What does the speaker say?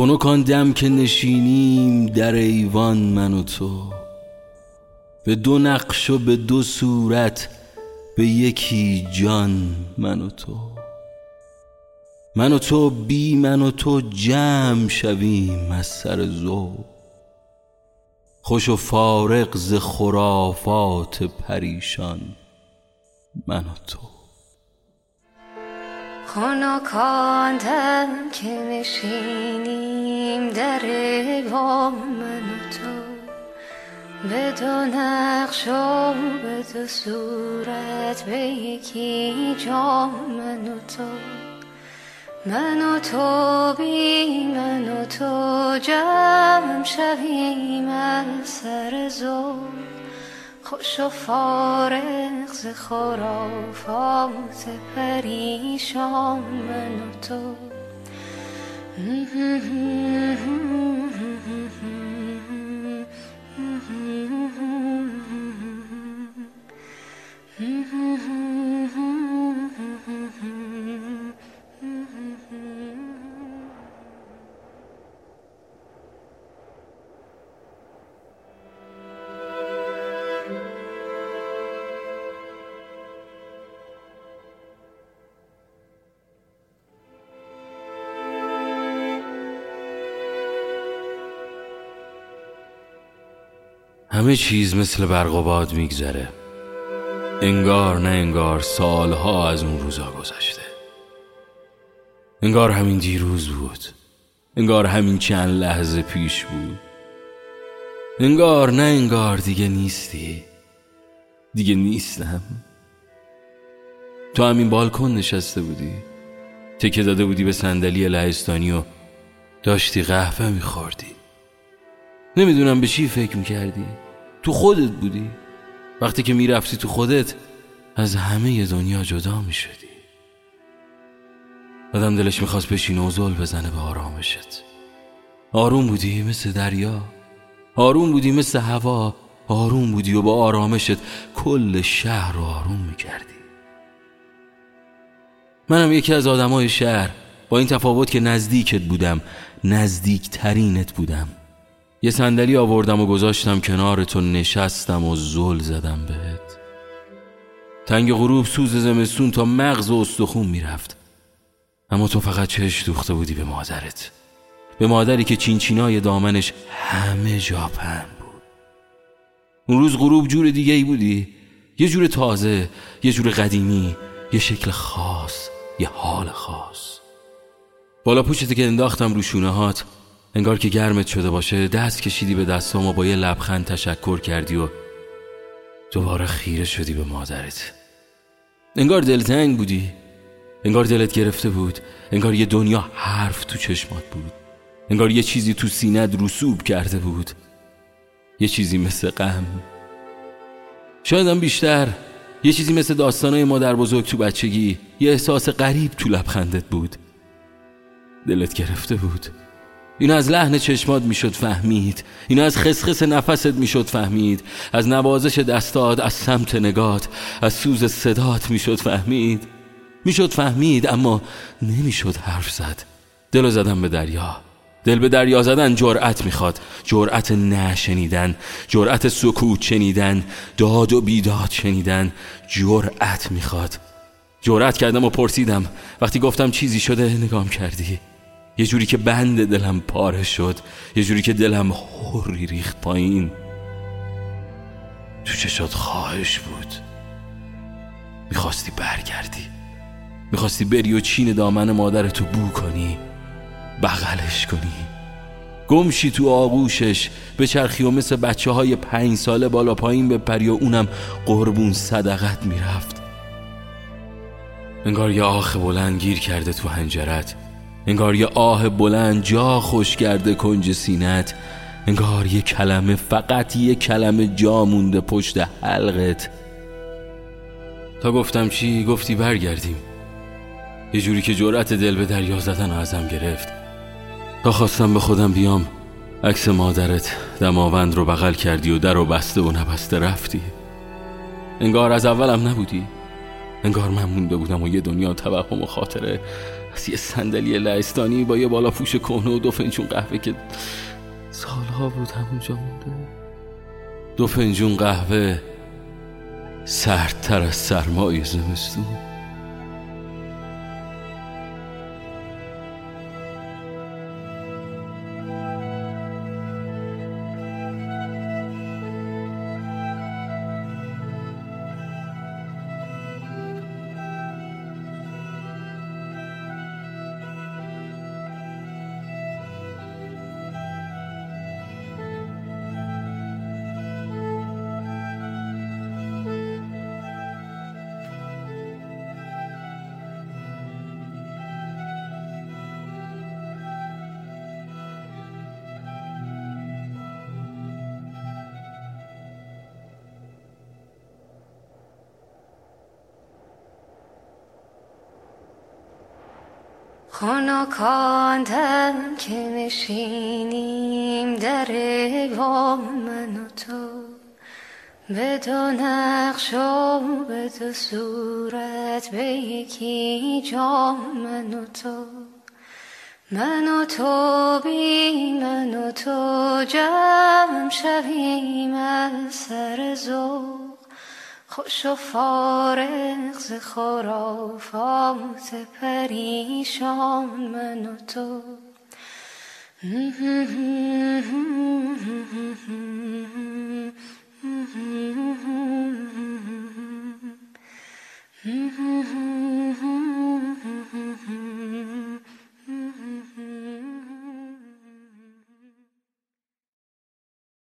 خنک آن دم که نشینیم در ایوان من و تو. به دو نقش و به دو صورت به یکی جان من و تو. من و تو بی من و تو جمع شویم از سر ذوق. خوش و فارغ ز خرافات پریشان من و تو. خنکاندم که نشینیم در با من و تو. به دو نقش و به دو صورت به یکی جام من و تو. من و تو بی من و تو جمع شویم از سر زور. خوش و فارغ ز خرافات پریشان من و تو. همه چیز مثل برق و باد میگذره. انگار نه انگار سالها از اون روزا گذشته. انگار همین دیروز بود. انگار همین چند لحظه پیش بود. انگار نه انگار دیگه نیستی. دیگه نیستم. تو همین بالکن نشسته بودی. تکه داده بودی به صندلی لهستانی و داشتی قهوه میخوردی. نمی‌دونم به چی فکر می‌کردی. تو خودت بودی. وقتی که می‌رفتی تو خودت از همه دنیا جدا می‌شدی. آدم دلش می‌خواست بشین و زل بزنه به آرامشت. آروم بودی مثل دریا. آروم بودی مثل هوا. آروم بودی و با آرامشت کل شهر رو آروم می‌کردی. منم یکی از آدمای شهر. با این تفاوت که نزدیکت بودم نزدیک ترینت بودم. یه صندلی آوردم و گذاشتم کنار تو نشستم و زل زدم بهت. تنگ غروب سوز زمستون تا مغز و استخون می‌رفت. اما تو فقط چش دوخته بودی به مادرت. به مادری که چینچینای دامنش همه جا پهن بود. اون روز غروب جور دیگه ای بودی. یه جور تازه یه جور قدیمی یه شکل خاص یه حال خاص. بالا پوشتی که انداختم رو هات انگار که گرمت شده باشه دست کشیدی به دستام و با یه لبخند تشکر کردی و دوباره خیره شدی به مادرت. انگار دلتنگ بودی. انگار دلت گرفته بود. انگار یه دنیا حرف تو چشمات بود. انگار یه چیزی تو سینت رسوب کرده بود. یه چیزی مثل غم. شایدم بیشتر. یه چیزی مثل داستانای مادر بزرگ تو بچگی. یه احساس غریب تو لبخندت بود. دلت گرفته بود. اینو از لحن چشمات می‌شد فهمید. اینو از خسخس نفست می‌شد فهمید. از نوازش دستات از سمت نگات از سوز صدات می‌شد فهمید. می‌شد فهمید اما نمی‌شد حرف زد. دلو زدم به دریا. دل به دریا زدن جرأت می‌خواد. جرأت نشنیدن جرأت سکوت شنیدن داد و بیداد شنیدن جرأت می‌خواد. جرأت کردم و پرسیدم. وقتی گفتم چیزی شده نگام کردی. یه جوری که بند دلم پاره شد یه جوری که دلم خوری ریخت پایین. تو چشات خواهش بود. می‌خواستی برگردی. می‌خواستی بری و چین دامن مادرتو بو کنی بغلش کنی. گمشی تو آغوشش به چرخی و مثل بچه های پنج ساله بالا پایین بپری و اونم قربون صدقت می‌رفت. انگار یه آخ بلند گیر کرده تو هنجرت. انگار یه آه بلند جا خوش کرده کنج سینت. انگار یه کلمه فقط یه کلمه جا مونده پشت حلقت. تا گفتم چی؟ گفتی برگردیم. یه جوری که جرأت دل به دریا زدن ازم گرفت. تا خواستم به خودم بیام عکس مادرت دماوند رو بغل کردی و در و بسته و نبسته رفتی. انگار از اولم نبودی. انگار من مونده بودم و یه دنیا توهم و خاطره. از یه صندلی لعستانی با یه بالا پوش کهنه و دو فنجون قهوه که سالها بود همونجا مونده. دو فنجون قهوه سردتر از سرمای زمستون. خانکاندم که نشینیم در با من و تو. به دو نقش و به دو صورت به یکی جام من و تو. من و تو بی من و تو جمع شویم از سر زور. خوش و فارغ ز خرافات پریشان من و تو.